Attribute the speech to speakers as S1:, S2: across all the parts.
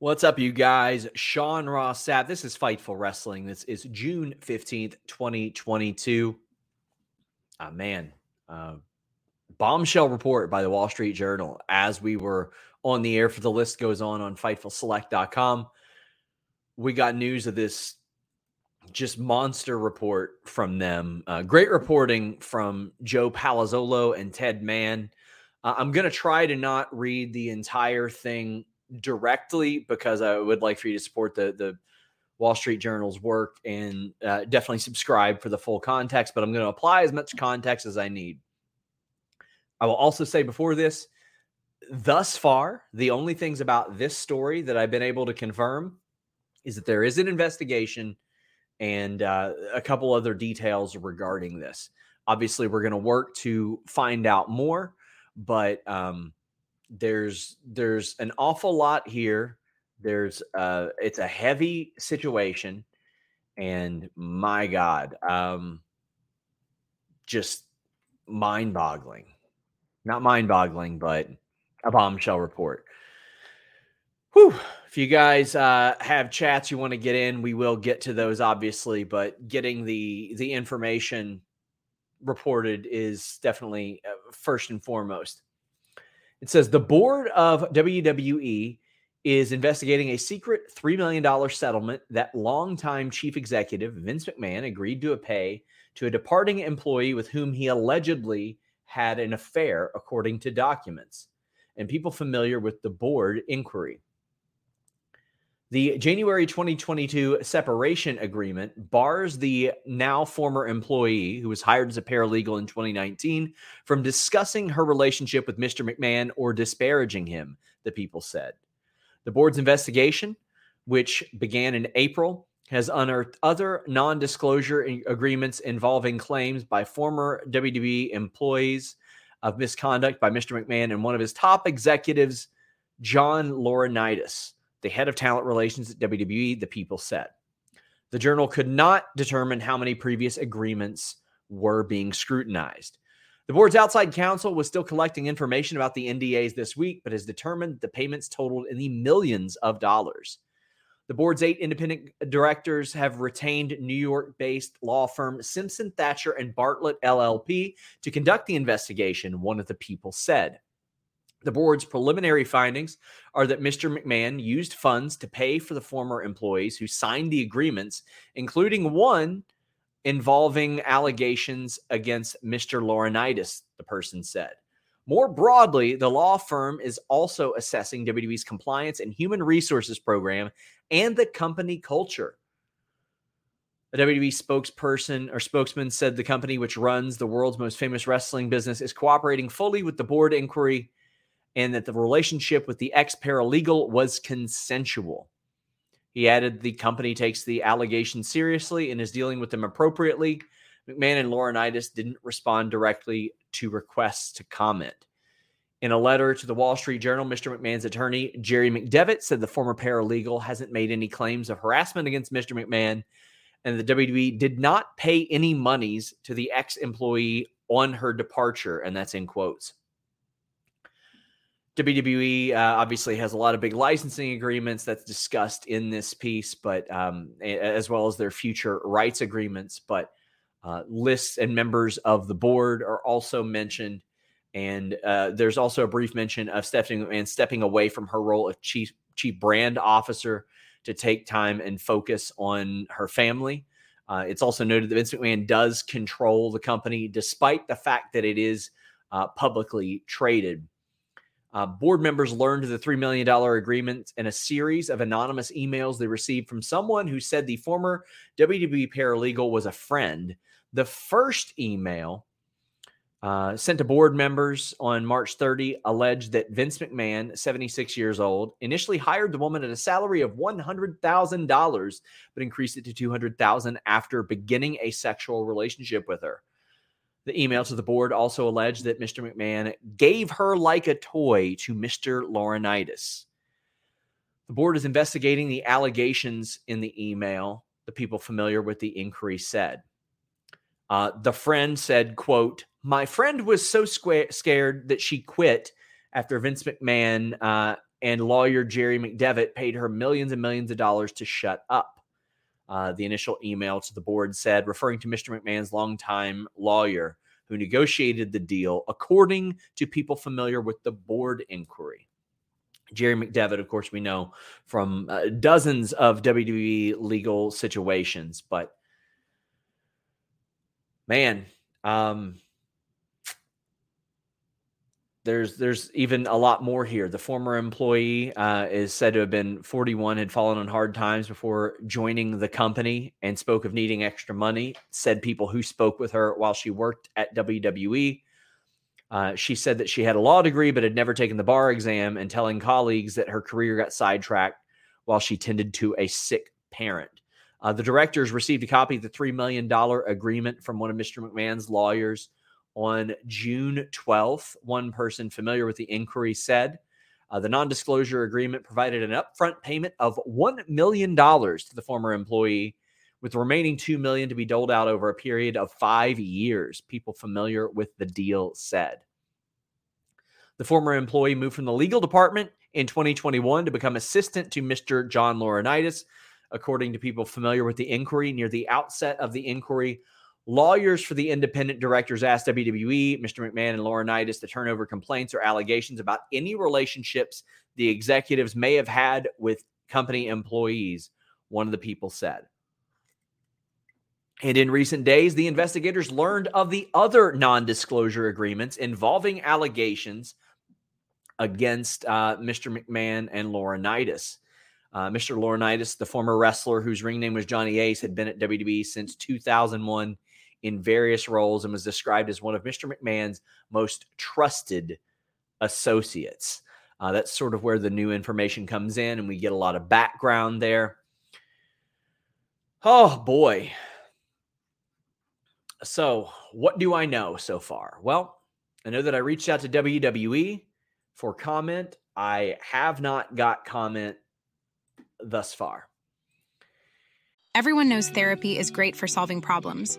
S1: What's up, you guys? Sean Ross Sapp. This is Fightful Wrestling. This is June 15th, 2022. Ah, man, uh, bombshell report by the Wall Street Journal as we were on the air for the list goes on on FightfulSelect.com. We got news of this just monster report from them. Uh, great reporting from Joe Palazzolo and Ted Mann. Uh, I'm going to try to not read the entire thing directly because I would like for you to support the the Wall Street Journal's work and uh, definitely subscribe for the full context. But I'm going to apply as much context as I need. I will also say before this, thus far, the only things about this story that I've been able to confirm is that there is an investigation and uh, a couple other details regarding this. Obviously, we're going to work to find out more, but um, there's there's an awful lot here. There's uh, it's a heavy situation, and my God, um, just mind-boggling. Not mind-boggling, but a bombshell report. Whew. If you guys uh, have chats you want to get in, we will get to those, obviously. But getting the the information reported is definitely uh, first and foremost. It says the board of WWE is investigating a secret $3 million settlement that longtime chief executive Vince McMahon agreed to pay to a departing employee with whom he allegedly had an affair, according to documents and people familiar with the board inquiry. The January 2022 separation agreement bars the now former employee, who was hired as a paralegal in 2019, from discussing her relationship with Mr. McMahon or disparaging him, the people said. The board's investigation, which began in April, has unearthed other non disclosure agreements involving claims by former WWE employees of misconduct by Mr. McMahon and one of his top executives, John Laurinaitis the head of talent relations at WWE, the people said. The journal could not determine how many previous agreements were being scrutinized. The board's outside counsel was still collecting information about the NDAs this week, but has determined the payments totaled in the millions of dollars. The board's eight independent directors have retained New York based law firm Simpson Thacher and Bartlett LLP to conduct the investigation, one of the people said. The board's preliminary findings are that Mr. McMahon used funds to pay for the former employees who signed the agreements, including one involving allegations against Mr. Laurinaitis, the person said. More broadly, the law firm is also assessing WWE's compliance and human resources program and the company culture. A WWE spokesperson or spokesman said the company, which runs the world's most famous wrestling business, is cooperating fully with the board inquiry and that the relationship with the ex paralegal was consensual. He added the company takes the allegations seriously and is dealing with them appropriately. McMahon and Laurinaitis didn't respond directly to requests to comment. In a letter to the Wall Street Journal, Mr. McMahon's attorney, Jerry McDevitt, said the former paralegal hasn't made any claims of harassment against Mr. McMahon, and the WWE did not pay any monies to the ex employee on her departure, and that's in quotes. WWE uh, obviously has a lot of big licensing agreements that's discussed in this piece, but um, as well as their future rights agreements. But uh, lists and members of the board are also mentioned. And uh, there's also a brief mention of Stephanie and stepping away from her role of chief chief brand officer to take time and focus on her family. Uh, it's also noted that Vince McMahon does control the company, despite the fact that it is uh, publicly traded. Uh, board members learned the $3 million agreement in a series of anonymous emails they received from someone who said the former WWE paralegal was a friend. The first email uh, sent to board members on March 30 alleged that Vince McMahon, 76 years old, initially hired the woman at a salary of $100,000, but increased it to 200,000 after beginning a sexual relationship with her. The email to the board also alleged that Mr. McMahon gave her like a toy to Mr. Laurinaitis. The board is investigating the allegations in the email, the people familiar with the inquiry said. Uh, the friend said, quote, my friend was so scared that she quit after Vince McMahon uh, and lawyer Jerry McDevitt paid her millions and millions of dollars to shut up. Uh, the initial email to the board said, referring to Mr. McMahon's longtime lawyer who negotiated the deal, according to people familiar with the board inquiry. Jerry McDevitt, of course, we know from uh, dozens of WWE legal situations, but man, um, there's there's even a lot more here. The former employee uh, is said to have been 41, had fallen on hard times before joining the company, and spoke of needing extra money. Said people who spoke with her while she worked at WWE. Uh, she said that she had a law degree but had never taken the bar exam, and telling colleagues that her career got sidetracked while she tended to a sick parent. Uh, the directors received a copy of the $3 million agreement from one of Mr. McMahon's lawyers on June 12th. One person familiar with the inquiry said uh, the non disclosure agreement provided an upfront payment of $1 million to the former employee, with the remaining 2 million to be doled out over a period of five years. People familiar with the deal said. The former employee moved from the legal department in 2021 to become assistant to Mr. John Laurinaitis. According to people familiar with the inquiry, near the outset of the inquiry, Lawyers for the independent directors asked WWE, Mr. McMahon, and Laurinaitis to turn over complaints or allegations about any relationships the executives may have had with company employees, one of the people said. And in recent days, the investigators learned of the other non disclosure agreements involving allegations against uh, Mr. McMahon and Laurinaitis. Uh, Mr. Laurinaitis, the former wrestler whose ring name was Johnny Ace, had been at WWE since 2001 in various roles and was described as one of Mr. McMahon's most trusted associates. Uh, that's sort of where the new information comes in, and we get a lot of background there. Oh boy. So, what do I know so far? Well, I know that I reached out to WWE for comment. I have not got comment thus far.
S2: Everyone knows therapy is great for solving problems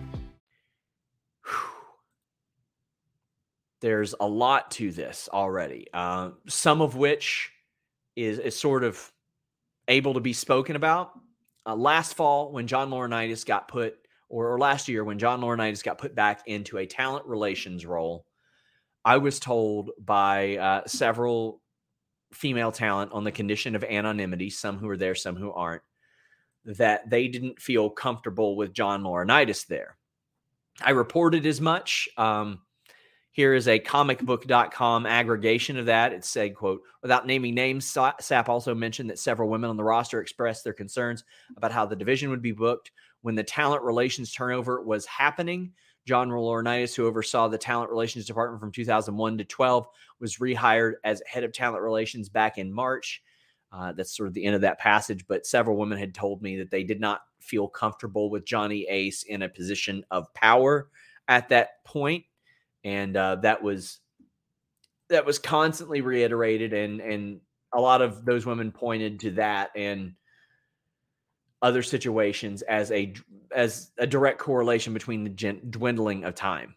S1: there's a lot to this already, uh, some of which is, is sort of able to be spoken about. Uh, last fall, when John Laurinaitis got put, or, or last year when John Laurinaitis got put back into a talent relations role, I was told by uh, several female talent on the condition of anonymity, some who are there, some who aren't, that they didn't feel comfortable with John Laurinaitis there. I reported as much. Um, here is a comicbook.com aggregation of that. It said, quote, without naming names, Sapp also mentioned that several women on the roster expressed their concerns about how the division would be booked when the talent relations turnover was happening. John Laurinaitis, who oversaw the talent relations department from 2001 to 12, was rehired as head of talent relations back in March. Uh, that's sort of the end of that passage. But several women had told me that they did not feel comfortable with Johnny Ace in a position of power at that point and uh, that was that was constantly reiterated, and and a lot of those women pointed to that and other situations as a as a direct correlation between the gen- dwindling of time.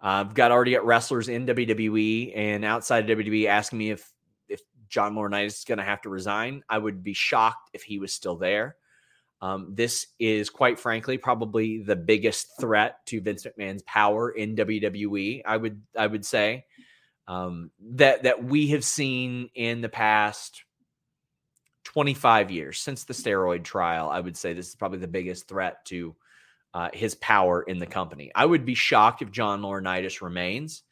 S1: I've got already got wrestlers in WWE and outside of WWE asking me if if John Laurinaitis is going to have to resign. I would be shocked if he was still there. Um, this is quite frankly probably the biggest threat to Vince McMahon's power in WWE. I would I would say um, that that we have seen in the past 25 years since the steroid trial. I would say this is probably the biggest threat to uh, his power in the company. I would be shocked if John Laurinaitis remains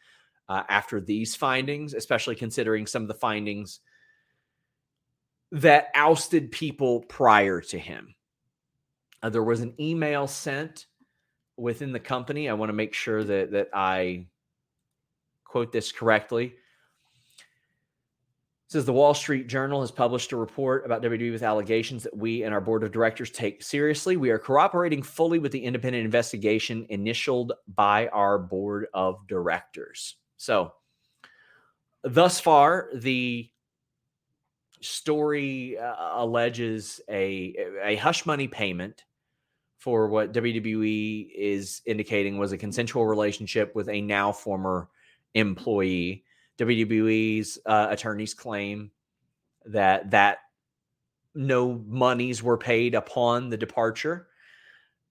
S1: uh, after these findings, especially considering some of the findings that ousted people prior to him. Uh, there was an email sent within the company. I want to make sure that that I quote this correctly. says the Wall Street Journal has published a report about WWE with allegations that we and our board of directors take seriously. We are cooperating fully with the independent investigation initialed by our board of directors. So, thus far, the story uh, alleges a a hush money payment for what WWE is indicating was a consensual relationship with a now former employee. WWE's uh, attorneys claim that that no monies were paid upon the departure.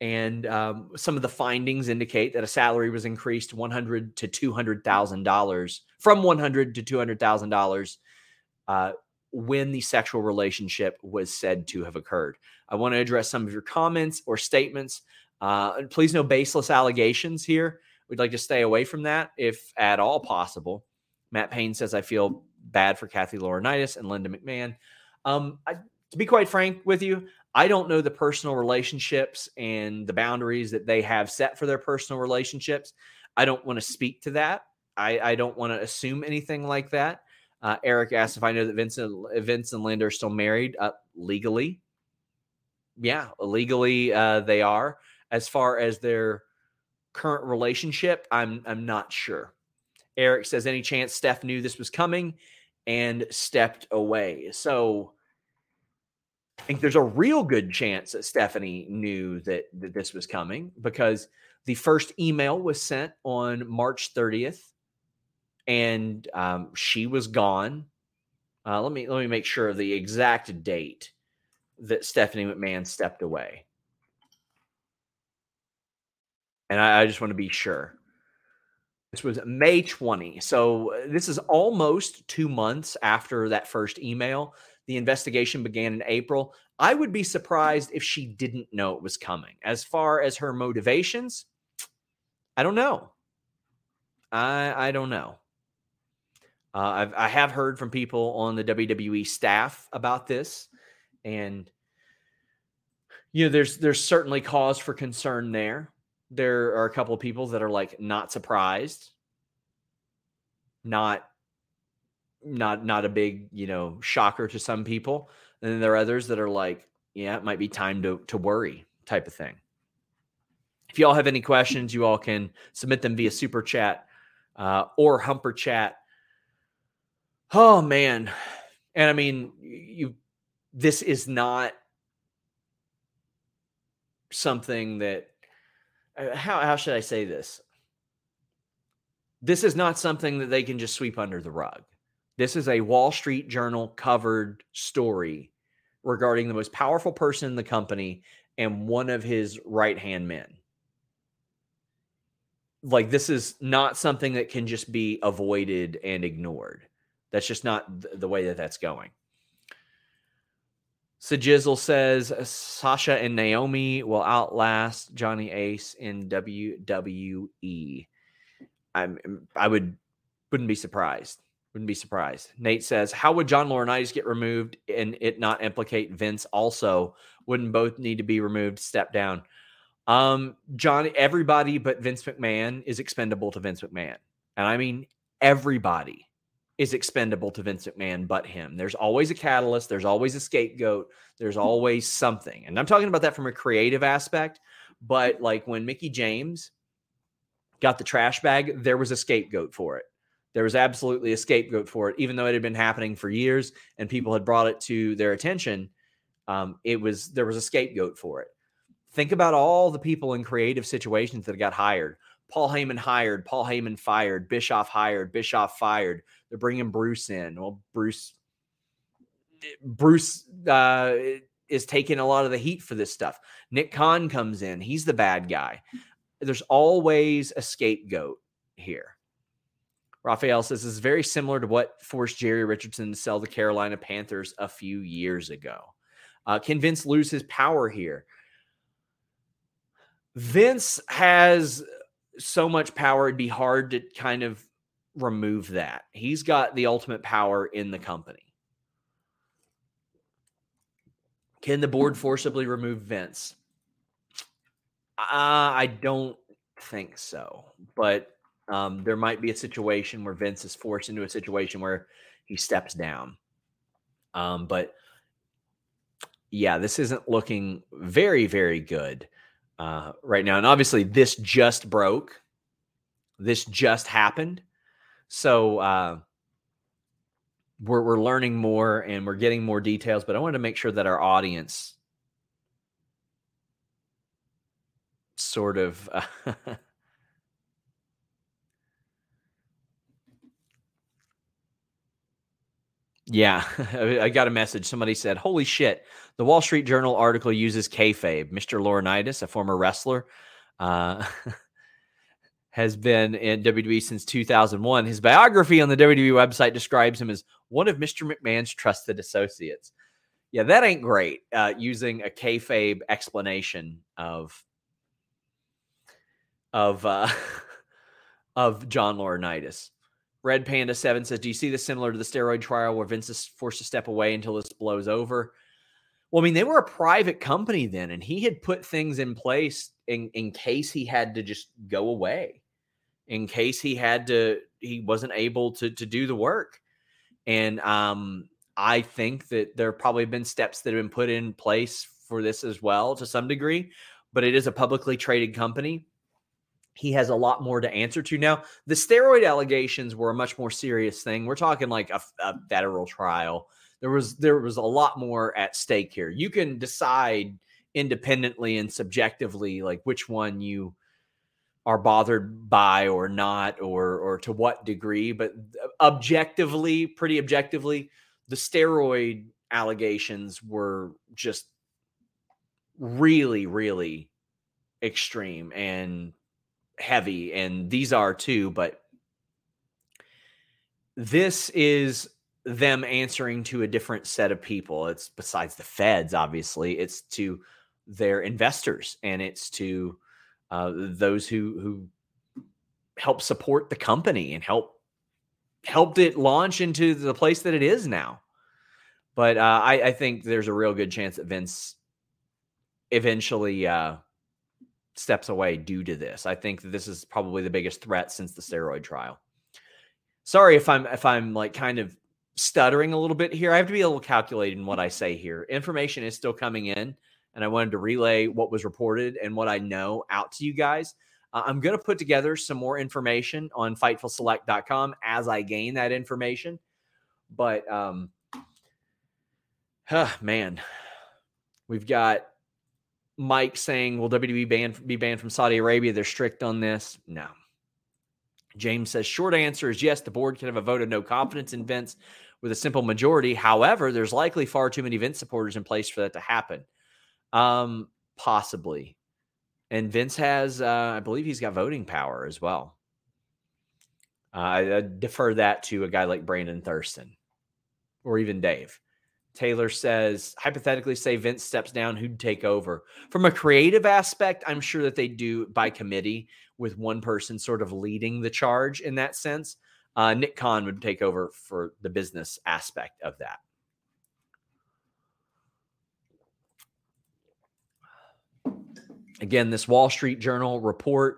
S1: And um, some of the findings indicate that a salary was increased one hundred to two hundred thousand dollars from one hundred to two hundred thousand uh, dollars when the sexual relationship was said to have occurred. I want to address some of your comments or statements. Uh, please, no baseless allegations here. We'd like to stay away from that if at all possible. Matt Payne says, I feel bad for Kathy Laurinaitis and Linda McMahon. Um, I, to be quite frank with you, I don't know the personal relationships and the boundaries that they have set for their personal relationships. I don't want to speak to that. I, I don't want to assume anything like that. Uh, Eric asked if I know that Vincent, Vince and Linda are still married uh, legally. Yeah, legally uh, they are. As far as their current relationship, I'm I'm not sure. Eric says any chance Steph knew this was coming and stepped away. So I think there's a real good chance that Stephanie knew that, that this was coming because the first email was sent on March 30th and um, she was gone. Uh, let me let me make sure of the exact date that Stephanie McMahon stepped away, and I, I just want to be sure. This was May 20. So uh, this is almost two months after that first email. The investigation began in April. I would be surprised if she didn't know it was coming. As far as her motivations, I don't know. I I don't know. Uh, I've, I have heard from people on the WWE staff about this, and you know, there's there's certainly cause for concern there. There are a couple of people that are like not surprised, not not not a big you know shocker to some people, and then there are others that are like, yeah, it might be time to to worry type of thing. If you all have any questions, you all can submit them via super chat uh, or humper chat Oh man. And I mean, you this is not something that uh, how how should I say this? This is not something that they can just sweep under the rug. This is a Wall Street Journal covered story regarding the most powerful person in the company and one of his right-hand men. Like this is not something that can just be avoided and ignored. That's just not the way that that's going. Sajizzle says Sasha and Naomi will outlast Johnny Ace in WWE. I'm I would wouldn't be surprised. Wouldn't be surprised. Nate says, How would John Laurinaitis get removed and it not implicate Vince also? Wouldn't both need to be removed, step down? Um, John, everybody but Vince McMahon is expendable to Vince McMahon. And I mean everybody is expendable to Vince McMahon but him. There's always a catalyst, there's always a scapegoat, there's mm. always something. And I'm talking about that from a creative aspect, but like when Mickie James got the trash bag, there was a scapegoat for it. There was absolutely a scapegoat for it, even though it had been happening for years and people had brought it to their attention. Um, it was there was a scapegoat for it. Think about all the people in creative situations that got hired. Paul Heyman hired, Paul Heyman fired, Bischoff hired, Bischoff fired. They're bringing Bruce in. Well, Bruce, Bruce uh, is taking a lot of the heat for this stuff. Nick Khan comes in. He's the bad guy. There's always a scapegoat here. Raphael says this is very similar to what forced Jerry Richardson to sell the Carolina Panthers a few years ago. Uh, can Vince lose his power here? Vince has so much power, it'd be hard to kind of remove that. He's got the ultimate power in the company. Can the board forcibly remove Vince? Uh, I don't think so, but um, there might be a situation where Vince is forced into a situation where he steps down. Um, but yeah, this isn't looking very, very good uh, right now. And obviously, this just broke. This just happened. So uh, we're we're learning more and we're getting more details. But I wanted to make sure that our audience sort of. Uh, Yeah, I got a message. Somebody said, "Holy shit!" The Wall Street Journal article uses kayfabe. Mr. Laurinaitis, a former wrestler, uh, has been in WWE since 2001. His biography on the WWE website describes him as one of Mr. McMahon's trusted associates. Yeah, that ain't great. Uh, using a kayfabe explanation of of uh, of John Laurinaitis. Red Panda Seven says, "Do you see this similar to the steroid trial where Vince is forced to step away until this blows over?" Well, I mean, they were a private company then, and he had put things in place in in case he had to just go away, in case he had to, he wasn't able to to do the work. And um, I think that there have probably been steps that have been put in place for this as well to some degree, but it is a publicly traded company he has a lot more to answer to now. The steroid allegations were a much more serious thing. We're talking like a, a, federal trial. There was there was a lot more at stake here. You can decide independently and subjectively like which one you are bothered by or not or or to what degree, but objectively, pretty objectively, the steroid allegations were just really really extreme and heavy, and these are too, but this is them answering to a different set of people. It's besides the feds, obviously, it's to their investors and it's to uh, those who who help support the company and help helped it launch into the place that it is now. But uh, I, I, think there's a real good chance that Vince eventually uh, steps away due to this. I think that this is probably the biggest threat since the steroid trial. Sorry if I'm if I'm like kind of stuttering a little bit here. I have to be a little calculated in what I say here. Information is still coming in, and I wanted to relay what was reported and what I know out to you guys. Uh, I'm going to put together some more information on FightfulSelect.com as I gain that information. But um, huh, man, we've got Mike saying, "Will WWE ban, be banned from Saudi Arabia? They're strict on this." No. James says, "Short answer is yes. The board can have a vote of no confidence in Vince with a simple majority. However, there's likely far too many Vince supporters in place for that to happen. Um, possibly. And Vince has, uh, I believe, he's got voting power as well. Uh, I, I defer that to a guy like Brandon Thurston or even Dave." Taylor says, hypothetically, say Vince steps down, who'd take over? From a creative aspect, I'm sure that they do by committee with one person sort of leading the charge in that sense. Uh, Nick Khan would take over for the business aspect of that. Again, this Wall Street Journal report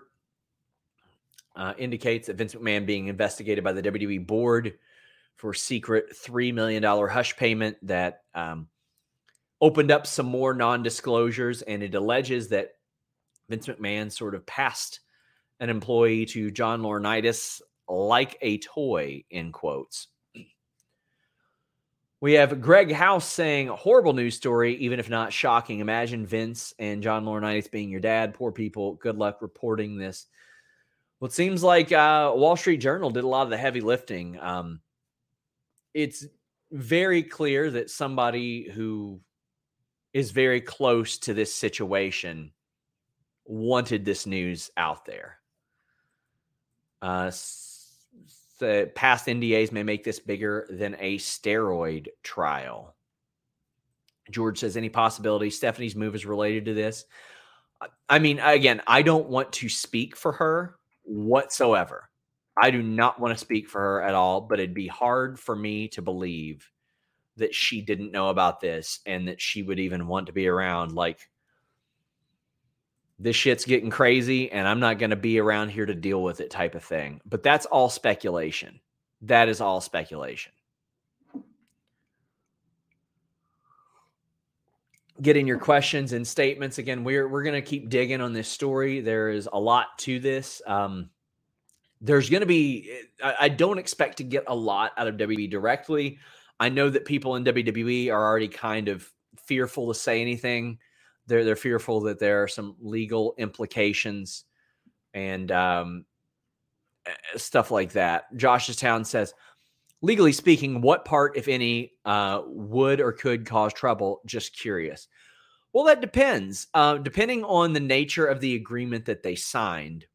S1: uh, indicates that Vince McMahon being investigated by the WWE board for secret $3 million hush payment that um, opened up some more non disclosures. And it alleges that Vince McMahon sort of passed an employee to John Laurinaitis like a toy, in quotes. We have Greg House saying, horrible news story, even if not shocking. Imagine Vince and John Laurinaitis being your dad. Poor people. Good luck reporting this. Well, it seems like uh, Wall Street Journal did a lot of the heavy lifting. Um, it's very clear that somebody who is very close to this situation wanted this news out there. Uh, the past NDAs may make this bigger than a steroid trial. George says, any possibility Stephanie's move is related to this? I mean, again, I don't want to speak for her whatsoever. I do not want to speak for her at all, but it'd be hard for me to believe that she didn't know about this and that she would even want to be around. Like, this shit's getting crazy and I'm not going to be around here to deal with it, type of thing. But that's all speculation. That is all speculation. get in your questions and statements. Again, we're we're going to keep digging on this story. There is a lot to this. Um, there's going to be. I, I, don't expect to get a lot out of WWE directly. I know that people in WWE are already kind of fearful to say anything. They're they're fearful that there are some legal implications and um, eh, stuff like that. Josh's Town says legally speaking, what part, if any, uh, would or could cause trouble? Just curious. Well, that depends. Uh, depending on the nature of the agreement that they signed,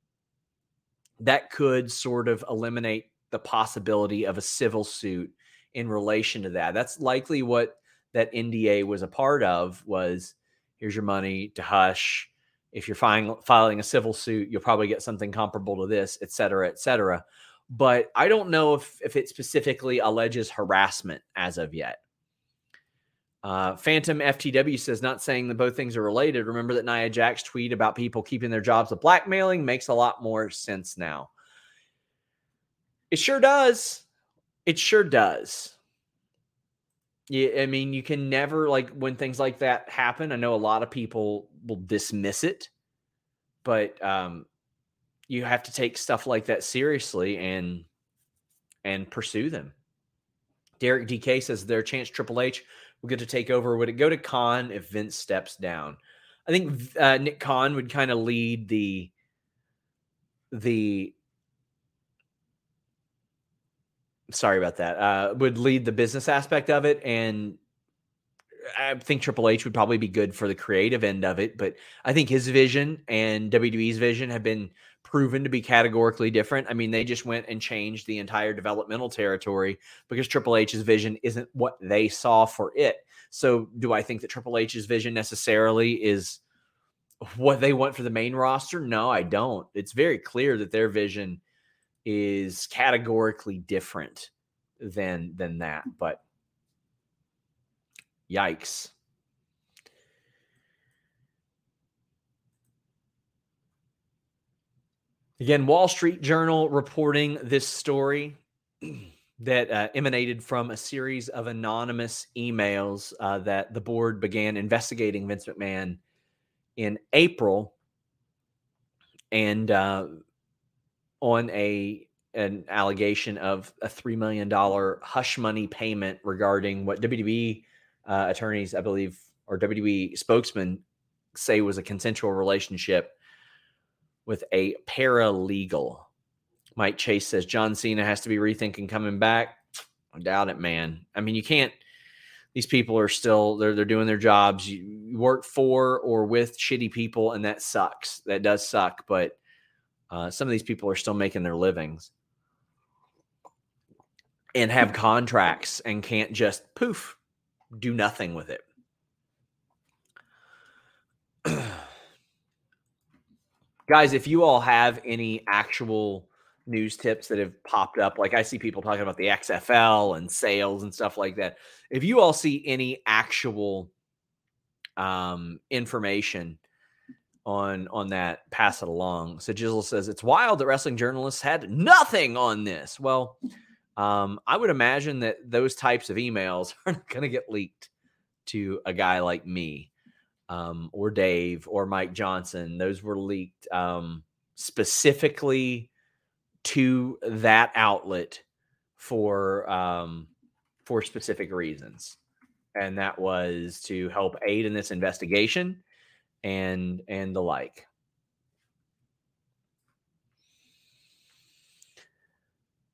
S1: that could sort of eliminate the possibility of a civil suit in relation to that. That's likely what that NDA was a part of. Was here's your money to hush. If you're filing, filing a civil suit, you'll probably get something comparable to this, et cetera, et cetera but I don't know if if it specifically alleges harassment as of yet. Uh, Phantom FTW says, not saying that both things are related. Remember that Nia Jax tweet about people keeping their jobs of blackmailing makes a lot more sense now. It sure does. It sure does. Yeah, I mean, you can never like when things like that happen. I know a lot of people will dismiss it, but um, you have to take stuff like that seriously and and pursue them. Derek DK says their chance Triple H will get to take over. Would it go to Khan if Vince steps down? I think uh, Nick Khan would kind of lead the the sorry about that uh, would lead the business aspect of it and I think Triple H would probably be good for the creative end of it, but I think his vision and WWE's vision have been proven to be categorically different. I mean, they just went and changed the entire developmental territory because Triple H's vision isn't what they saw for it. So, do I think that Triple H's vision necessarily is what they want for the main roster? No, I don't. It's very clear that their vision is categorically different than than that, but yikes. Again, Wall Street Journal reporting this story that uh, emanated from a series of anonymous emails uh, that the board began investigating Vince McMahon in April, and uh, on a an allegation of a three million dollar hush money payment regarding what WWE uh, attorneys, I believe, or WWE spokesman say was a consensual relationship with a paralegal. Mike Chase says John Cena has to be rethinking coming back. I doubt it, man. I mean, you can't. These people are still they're they're doing their jobs. You work for or with shitty people, and that sucks. That does suck. But uh, some of these people are still making their livings and have contracts and can't just poof do nothing with it. guys, if you all have any actual news tips that have popped up, like I see people talking about the XFL and sales and stuff like that. If you all see any actual um, information on on that, pass it along. So Jizzle says it's wild that wrestling journalists had nothing on this. Well, um, I would imagine that those types of emails are not going to get leaked to a guy like me um, or Dave or Mike Johnson. Those were leaked um, specifically to that outlet for um, for specific reasons, and that was to help aid in this investigation and and the like.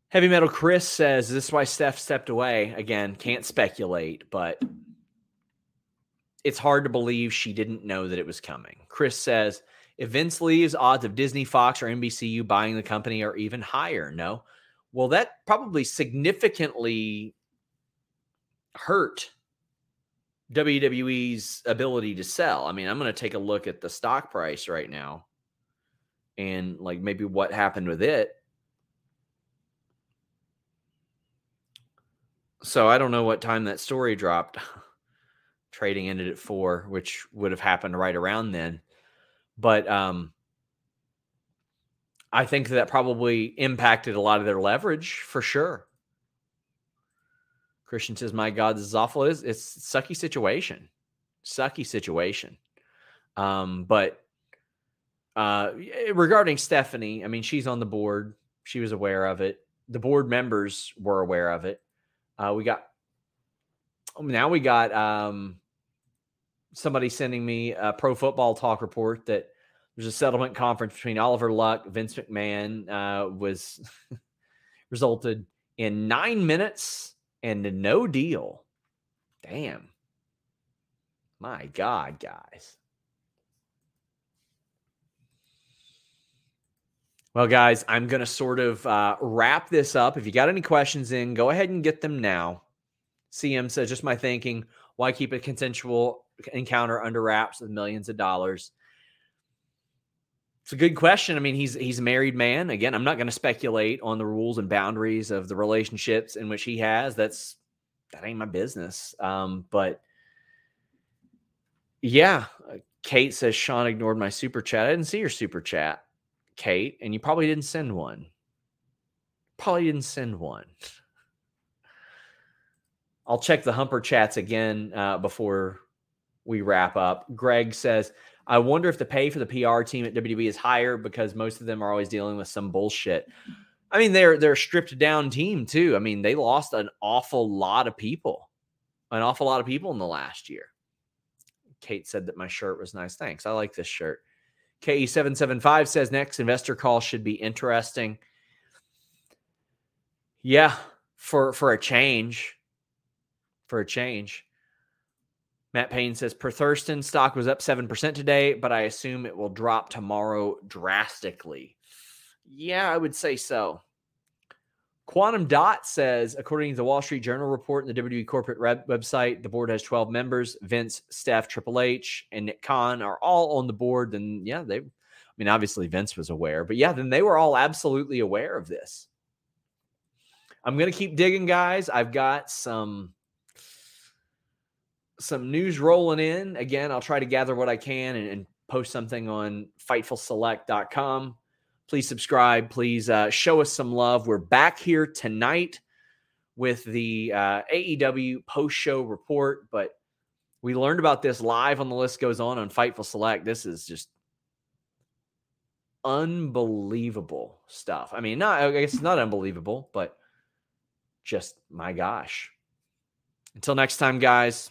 S1: Heavy Metal Chris says, "This is why Steph stepped away again. Can't speculate, but it's hard to believe she didn't know that it was coming. Chris says, if Vince leaves, odds of Disney, Fox, or NBCU buying the company are even higher. No. Well, that probably significantly hurt WWE's ability to sell. I mean, I'm going to take a look at the stock price right now and like maybe what happened with it. So I don't know what time that story dropped. trading ended at four, which would have happened right around then. But um, I think that probably impacted a lot of their leverage for sure. Christian says, "My God, this is awful. It's, it's a sucky situation. sucky situation. Um, but uh, regarding Stephanie, I mean, she's on the board. She was aware of it. The board members were aware of it. Uh, we got now we got um, somebody sending me a pro football talk report that there's a settlement conference between Oliver Luck, Vince McMahon uh, was resulted in nine minutes and no deal. Damn. My God, guys. Well, guys, I'm going to sort of uh, wrap this up. If you got any questions in, go ahead and get them now. CM says, just my thinking, why keep a consensual encounter under wraps with millions of dollars? It's a good question. I mean, he's he's a married man. Again, I'm not going to speculate on the rules and boundaries of the relationships in which he has. That's that ain't my business. Um, but yeah, uh, Kate says Sean ignored my super chat. I didn't see your super chat. Kate, and you probably didn't send one. Probably didn't send one. I'll check the Humper chats again uh, before we wrap up. Greg says, I wonder if the pay for the PR team at WWE is higher because most of them are always dealing with some bullshit. I mean, they're they're a stripped down team too. I mean, they lost an awful lot of people, an awful lot of people in the last year. Kate said that my shirt was nice. Thanks. I like this shirt. KE775 says next investor call should be interesting. Yeah, for for a change. For a change. Matt Payne says per Thurston stock was up 7% today, but I assume it will drop tomorrow drastically. Yeah, I would say so. Quantum Dot says, according to the Wall Street Journal report and the WWE corporate website, the board has 12 members. Vince, Steph, Triple H, and Nick Khan are all on the board. And yeah, they, I mean, obviously Vince was aware, but yeah, then they were all absolutely aware of this. I'm going to keep digging, guys. I've got some some news rolling in. Again, I'll try to gather what I can and, and post something on fightfulselect.com please subscribe. Please uh, show us some love. We're back here tonight with the uh, AEW post show report, but we learned about this live on the list goes on on Fightful Select. This is just unbelievable stuff. I mean, not I guess not unbelievable, but just my gosh. Until next time, guys,